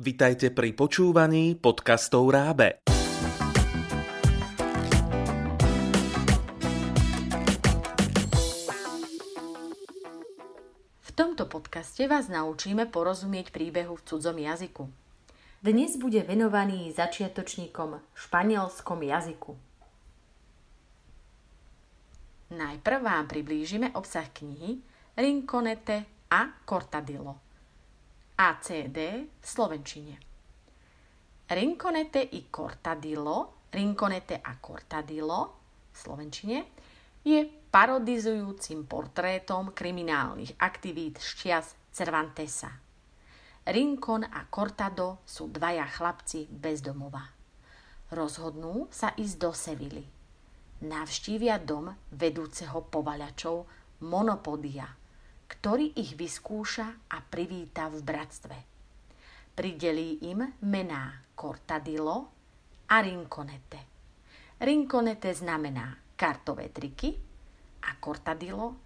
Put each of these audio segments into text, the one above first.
Vitajte pri počúvaní podcastov Rábe. V tomto podcaste vás naučíme porozumieť príbehu v cudzom jazyku. Dnes bude venovaný začiatočníkom španielskom jazyku. Najprv vám priblížime obsah knihy Rinconete a Cortadillo. ACD v slovenčine. Rinconete i Cortadillo, Rinconete a Cortadillo v slovenčine, je parodizujúcim portrétom kriminálnych aktivít čias Cervantesa. Rincon a Cortado sú dvaja chlapci bez domova. Rozhodnú sa ísť do Sevily. Navštívia dom vedúceho povaľačov Monopodia, ktorý ich vyskúša a privíta v bratstve. Pridelí im mená Cortadillo a Rinconete. Rinconete znamená kartové triky a Cortadillo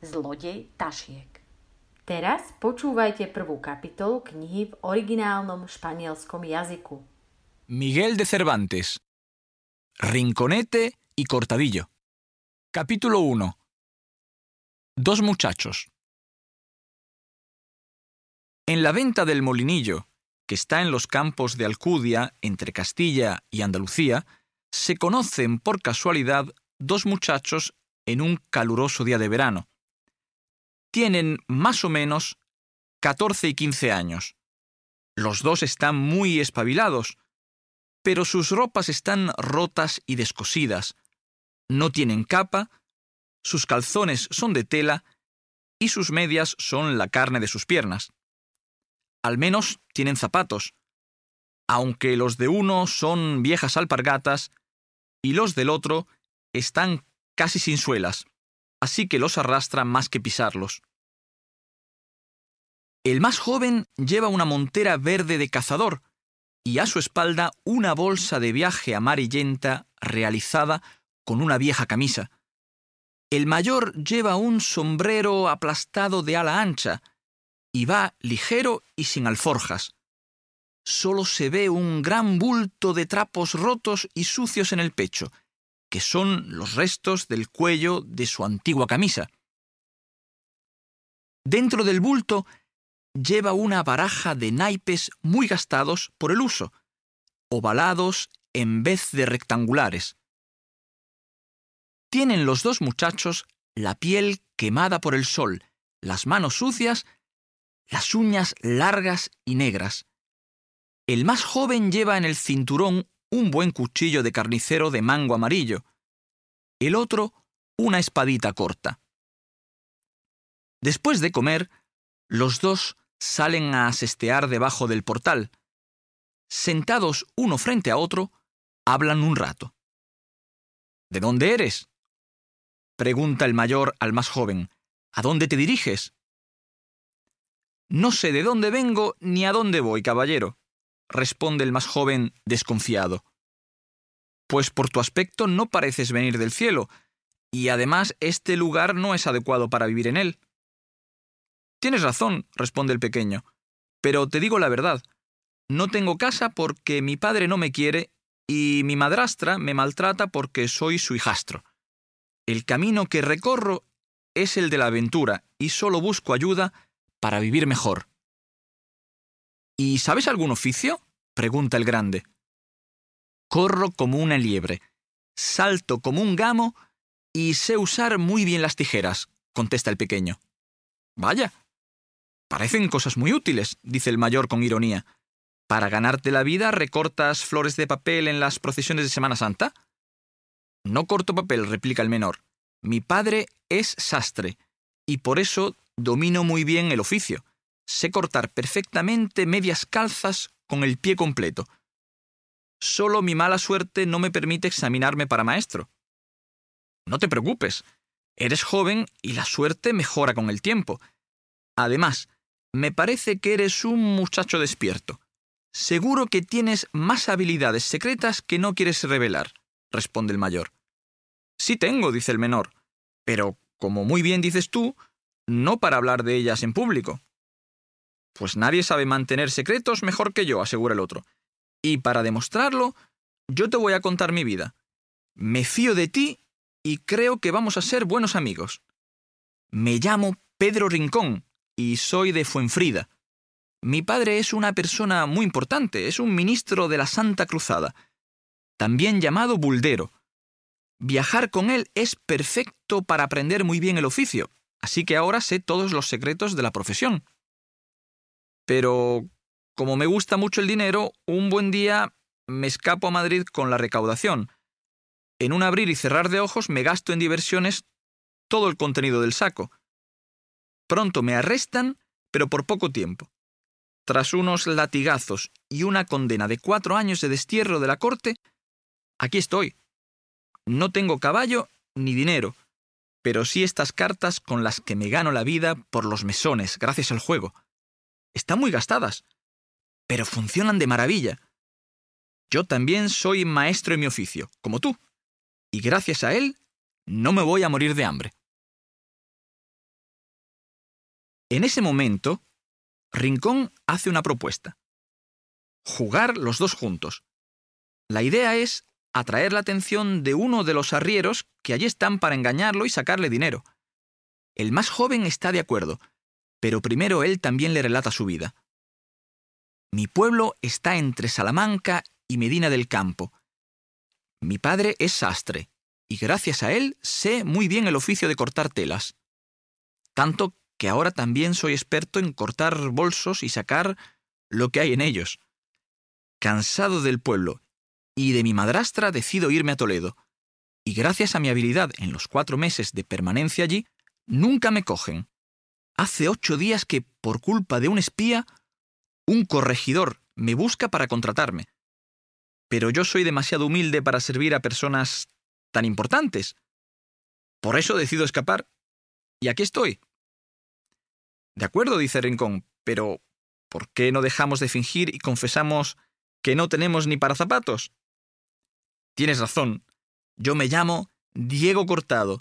zlodej tašiek. Teraz počúvajte prvú kapitolu knihy v originálnom španielskom jazyku. Miguel de Cervantes. Rinconete y Cortadillo. Capítulo 1. Dos muchachos. En la venta del molinillo, que está en los campos de Alcudia, entre Castilla y Andalucía, se conocen por casualidad dos muchachos en un caluroso día de verano. Tienen más o menos 14 y 15 años. Los dos están muy espabilados, pero sus ropas están rotas y descosidas. No tienen capa, sus calzones son de tela y sus medias son la carne de sus piernas. Al menos tienen zapatos, aunque los de uno son viejas alpargatas y los del otro están casi sin suelas, así que los arrastra más que pisarlos. El más joven lleva una montera verde de cazador y a su espalda una bolsa de viaje amarillenta realizada con una vieja camisa. El mayor lleva un sombrero aplastado de ala ancha y va ligero y sin alforjas. Solo se ve un gran bulto de trapos rotos y sucios en el pecho, que son los restos del cuello de su antigua camisa. Dentro del bulto lleva una baraja de naipes muy gastados por el uso, ovalados en vez de rectangulares. Tienen los dos muchachos la piel quemada por el sol, las manos sucias, las uñas largas y negras. El más joven lleva en el cinturón un buen cuchillo de carnicero de mango amarillo, el otro una espadita corta. Después de comer, los dos salen a asestear debajo del portal. Sentados uno frente a otro, hablan un rato. ¿De dónde eres? pregunta el mayor al más joven. ¿A dónde te diriges? No sé de dónde vengo ni a dónde voy, caballero, responde el más joven desconfiado. Pues por tu aspecto no pareces venir del cielo, y además este lugar no es adecuado para vivir en él. Tienes razón, responde el pequeño, pero te digo la verdad. No tengo casa porque mi padre no me quiere y mi madrastra me maltrata porque soy su hijastro. El camino que recorro es el de la aventura y solo busco ayuda para vivir mejor. ¿Y sabes algún oficio? pregunta el grande. Corro como una liebre, salto como un gamo y sé usar muy bien las tijeras, contesta el pequeño. Vaya. Parecen cosas muy útiles, dice el mayor con ironía. ¿Para ganarte la vida recortas flores de papel en las procesiones de Semana Santa? No corto papel, replica el menor. Mi padre es sastre, y por eso domino muy bien el oficio. Sé cortar perfectamente medias calzas con el pie completo. Solo mi mala suerte no me permite examinarme para maestro. No te preocupes. Eres joven y la suerte mejora con el tiempo. Además, me parece que eres un muchacho despierto. Seguro que tienes más habilidades secretas que no quieres revelar, responde el mayor. Sí tengo, dice el menor, pero, como muy bien dices tú, no para hablar de ellas en público. Pues nadie sabe mantener secretos mejor que yo, asegura el otro. Y para demostrarlo, yo te voy a contar mi vida. Me fío de ti y creo que vamos a ser buenos amigos. Me llamo Pedro Rincón y soy de Fuenfrida. Mi padre es una persona muy importante, es un ministro de la Santa Cruzada, también llamado Buldero. Viajar con él es perfecto para aprender muy bien el oficio, así que ahora sé todos los secretos de la profesión. Pero, como me gusta mucho el dinero, un buen día me escapo a Madrid con la recaudación. En un abrir y cerrar de ojos me gasto en diversiones todo el contenido del saco. Pronto me arrestan, pero por poco tiempo. Tras unos latigazos y una condena de cuatro años de destierro de la corte, aquí estoy. No tengo caballo ni dinero, pero sí estas cartas con las que me gano la vida por los mesones, gracias al juego. Están muy gastadas, pero funcionan de maravilla. Yo también soy maestro en mi oficio, como tú, y gracias a él no me voy a morir de hambre. En ese momento, Rincón hace una propuesta. Jugar los dos juntos. La idea es atraer la atención de uno de los arrieros que allí están para engañarlo y sacarle dinero. El más joven está de acuerdo, pero primero él también le relata su vida. Mi pueblo está entre Salamanca y Medina del Campo. Mi padre es sastre, y gracias a él sé muy bien el oficio de cortar telas. Tanto que ahora también soy experto en cortar bolsos y sacar lo que hay en ellos. Cansado del pueblo y de mi madrastra, decido irme a Toledo. Y gracias a mi habilidad en los cuatro meses de permanencia allí, nunca me cogen. Hace ocho días que, por culpa de un espía, un corregidor me busca para contratarme. Pero yo soy demasiado humilde para servir a personas tan importantes. Por eso decido escapar. Y aquí estoy, de acuerdo, dice Rincón, pero ¿por qué no dejamos de fingir y confesamos que no tenemos ni para zapatos? Tienes razón. Yo me llamo Diego Cortado,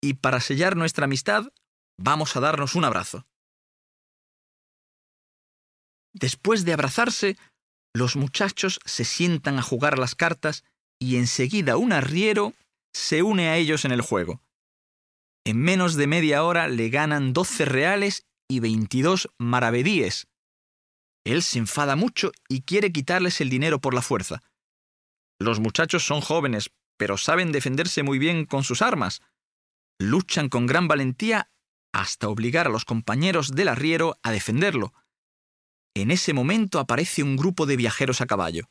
y para sellar nuestra amistad vamos a darnos un abrazo. Después de abrazarse, los muchachos se sientan a jugar las cartas y enseguida un arriero se une a ellos en el juego. En menos de media hora le ganan doce reales y veintidós maravedíes. Él se enfada mucho y quiere quitarles el dinero por la fuerza. Los muchachos son jóvenes, pero saben defenderse muy bien con sus armas. Luchan con gran valentía hasta obligar a los compañeros del arriero a defenderlo. En ese momento aparece un grupo de viajeros a caballo.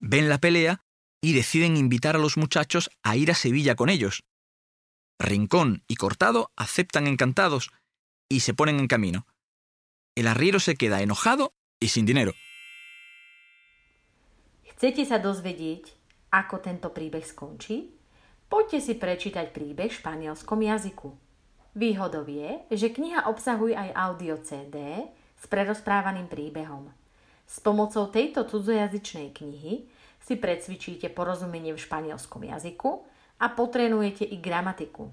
Ven la pelea y deciden invitar a los muchachos a ir a Sevilla con ellos. Rincón y Cortado aceptan encantados y se ponen en camino. El arriero se queda enojado y sin dinero. Chcete sa dozvedieť, ako tento príbeh skončí? Poďte si prečítať príbeh v španielskom jazyku. Výhodou je, že kniha obsahuje aj audio CD s prerozprávaným príbehom. S pomocou tejto cudzojazyčnej knihy si precvičíte porozumenie v španielskom jazyku a potrenujete i gramatiku.